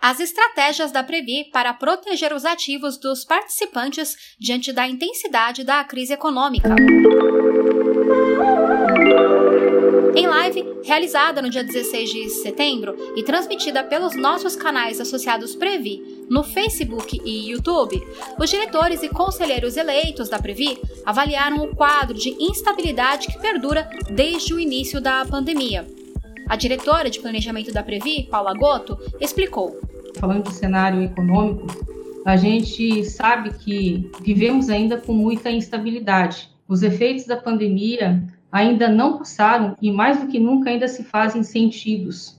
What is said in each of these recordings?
as estratégias da Previ para proteger os ativos dos participantes diante da intensidade da crise econômica. Em live, realizada no dia 16 de setembro e transmitida pelos nossos canais associados Previ no Facebook e YouTube, os diretores e conselheiros eleitos da Previ avaliaram o quadro de instabilidade que perdura desde o início da pandemia. A diretora de planejamento da Previ, Paula Goto, explicou falando de cenário econômico, a gente sabe que vivemos ainda com muita instabilidade. Os efeitos da pandemia ainda não passaram e, mais do que nunca, ainda se fazem sentidos.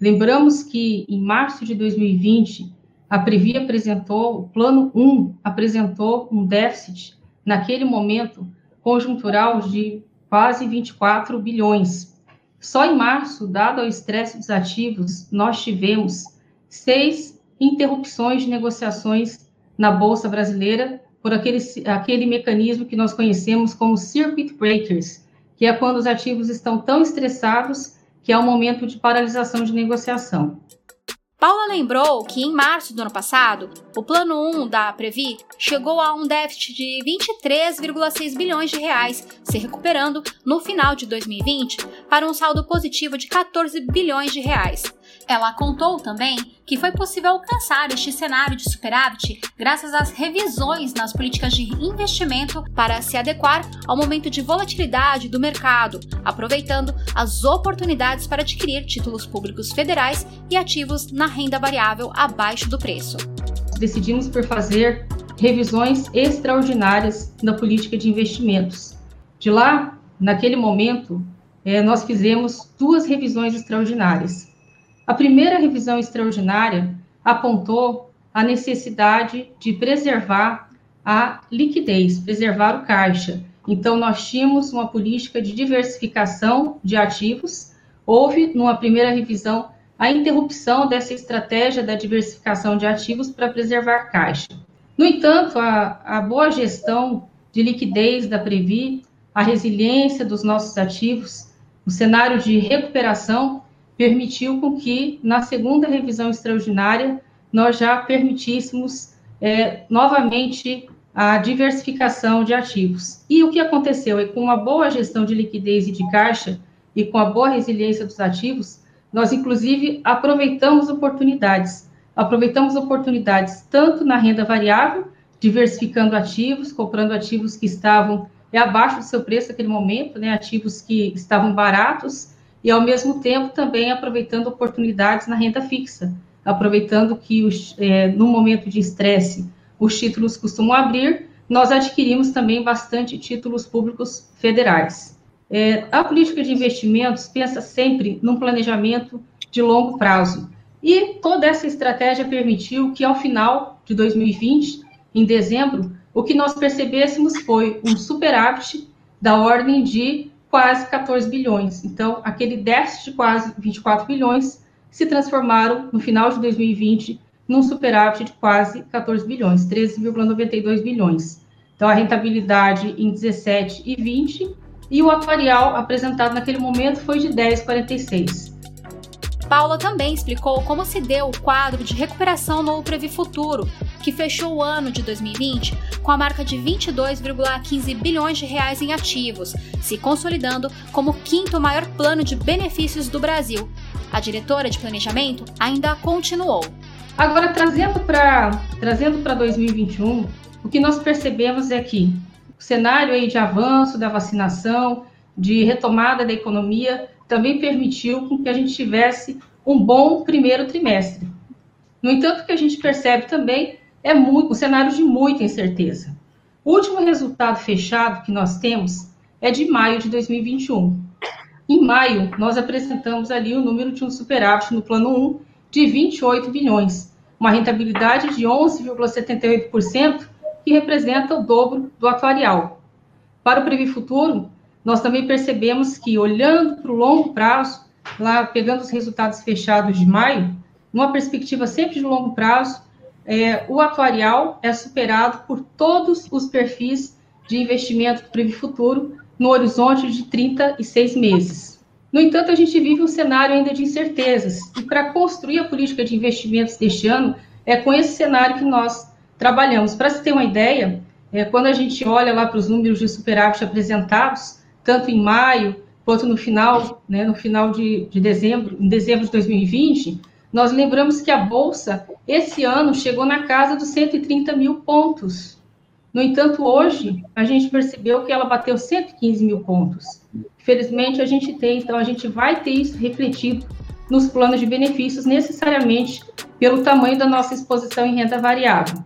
Lembramos que, em março de 2020, a Previ apresentou, o Plano 1 apresentou um déficit, naquele momento, conjuntural de quase 24 bilhões. Só em março, dado ao estresse dos ativos, nós tivemos seis interrupções de negociações na Bolsa Brasileira por aquele, aquele mecanismo que nós conhecemos como circuit breakers, que é quando os ativos estão tão estressados que é o momento de paralisação de negociação. Paula lembrou que em março do ano passado, o plano 1 da Previ chegou a um déficit de 23,6 bilhões de reais, se recuperando no final de 2020 para um saldo positivo de 14 bilhões de reais. Ela contou também que foi possível alcançar este cenário de superávit graças às revisões nas políticas de investimento para se adequar ao momento de volatilidade do mercado, aproveitando as oportunidades para adquirir títulos públicos federais e ativos na renda variável abaixo do preço. Decidimos por fazer revisões extraordinárias na política de investimentos. De lá, naquele momento, eh, nós fizemos duas revisões extraordinárias. A primeira revisão extraordinária apontou a necessidade de preservar a liquidez, preservar o caixa. Então, nós tínhamos uma política de diversificação de ativos. Houve, numa primeira revisão, a interrupção dessa estratégia da diversificação de ativos para preservar caixa. No entanto, a, a boa gestão de liquidez da Previ, a resiliência dos nossos ativos, o cenário de recuperação permitiu com que, na segunda revisão extraordinária, nós já permitíssemos é, novamente a diversificação de ativos. E o que aconteceu é com uma boa gestão de liquidez e de caixa e com a boa resiliência dos ativos, nós inclusive aproveitamos oportunidades. Aproveitamos oportunidades tanto na renda variável, diversificando ativos, comprando ativos que estavam é, abaixo do seu preço naquele momento, né, ativos que estavam baratos, e, ao mesmo tempo, também aproveitando oportunidades na renda fixa, aproveitando que, os, é, no momento de estresse, os títulos costumam abrir, nós adquirimos também bastante títulos públicos federais. É, a política de investimentos pensa sempre num planejamento de longo prazo. E toda essa estratégia permitiu que, ao final de 2020, em dezembro, o que nós percebêssemos foi um superávit da ordem de quase 14 bilhões. Então, aquele déficit de quase 24 bilhões se transformaram, no final de 2020, num superávit de quase 14 bilhões, 13,92 bilhões. Então, a rentabilidade em 17 e 20 e o atuarial apresentado naquele momento foi de 10,46. Paula também explicou como se deu o quadro de recuperação no Previ Futuro, que fechou o ano de 2020 com a marca de 22,15 bilhões de reais em ativos, se consolidando como o quinto maior plano de benefícios do Brasil. A diretora de planejamento ainda continuou. Agora, trazendo para trazendo 2021, o que nós percebemos é que o cenário aí de avanço da vacinação, de retomada da economia, também permitiu que a gente tivesse um bom primeiro trimestre. No entanto, o que a gente percebe também é muito, um cenário de muita incerteza. O último resultado fechado que nós temos é de maio de 2021. Em maio, nós apresentamos ali o número de um superávit no plano 1 de 28 bilhões, uma rentabilidade de 11,78%, que representa o dobro do atuarial. Para o Previ Futuro, nós também percebemos que, olhando para o longo prazo, lá pegando os resultados fechados de maio, numa perspectiva sempre de longo prazo, é, o atuarial é superado por todos os perfis de investimento do Futuro no horizonte de 36 meses. No entanto, a gente vive um cenário ainda de incertezas, e para construir a política de investimentos deste ano, é com esse cenário que nós trabalhamos. Para se ter uma ideia, é, quando a gente olha lá para os números de superávit apresentados, tanto em maio quanto no final, né, no final de, de dezembro, em dezembro de 2020, nós lembramos que a Bolsa, esse ano, chegou na casa dos 130 mil pontos. No entanto, hoje, a gente percebeu que ela bateu 115 mil pontos. Felizmente, a gente tem, então, a gente vai ter isso refletido nos planos de benefícios, necessariamente pelo tamanho da nossa exposição em renda variável.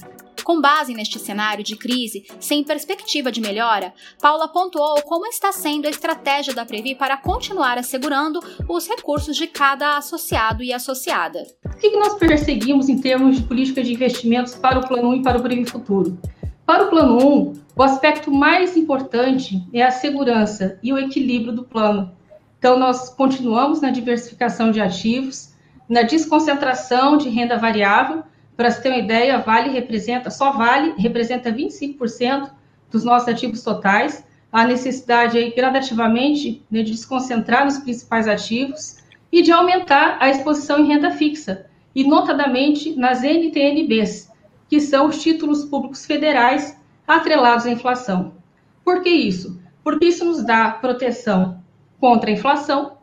Com base neste cenário de crise, sem perspectiva de melhora, Paula pontuou como está sendo a estratégia da Previ para continuar assegurando os recursos de cada associado e associada. O que nós perseguimos em termos de política de investimentos para o Plano 1 e para o Previ Futuro? Para o Plano 1, o aspecto mais importante é a segurança e o equilíbrio do plano. Então, nós continuamos na diversificação de ativos, na desconcentração de renda variável, para se ter uma ideia, Vale representa, só Vale representa 25% dos nossos ativos totais. Há necessidade aí, gradativamente né, de desconcentrar nos principais ativos e de aumentar a exposição em renda fixa, e notadamente nas NTNBs, que são os títulos públicos federais atrelados à inflação. Por que isso? Porque isso nos dá proteção contra a inflação,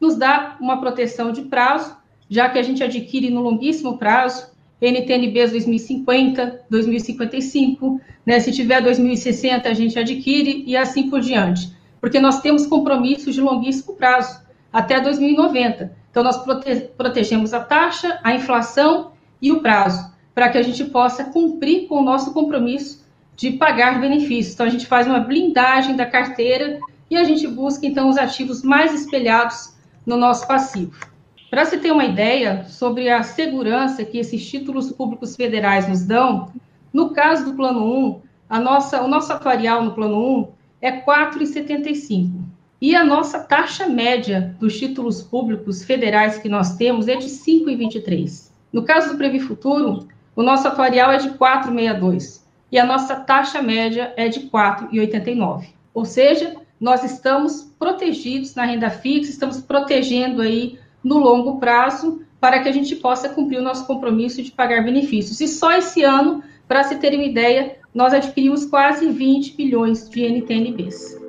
nos dá uma proteção de prazo, já que a gente adquire no longuíssimo prazo NTNBs 2050, 2055, né? Se tiver 2060, a gente adquire e assim por diante. Porque nós temos compromissos de longuíssimo prazo, até 2090. Então, nós prote protegemos a taxa, a inflação e o prazo, para que a gente possa cumprir com o nosso compromisso de pagar benefícios. Então, a gente faz uma blindagem da carteira e a gente busca, então, os ativos mais espelhados no nosso passivo. Para se ter uma ideia sobre a segurança que esses títulos públicos federais nos dão, no caso do Plano 1, a nossa, o nosso atuarial no Plano 1 é 4,75. E a nossa taxa média dos títulos públicos federais que nós temos é de 5,23. No caso do Previ Futuro, o nosso atuarial é de 4,62 e a nossa taxa média é de 4,89. Ou seja, nós estamos protegidos na renda fixa, estamos protegendo aí no longo prazo para que a gente possa cumprir o nosso compromisso de pagar benefícios. E só esse ano, para se terem uma ideia, nós adquirimos quase 20 bilhões de NTNBs.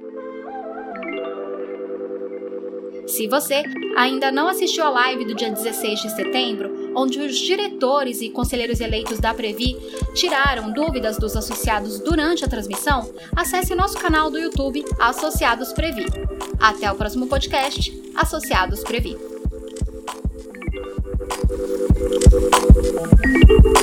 Se você ainda não assistiu a live do dia 16 de setembro, onde os diretores e conselheiros eleitos da Previ tiraram dúvidas dos associados durante a transmissão, acesse nosso canal do YouTube Associados Previ. Até o próximo podcast, Associados Previ. Thank you.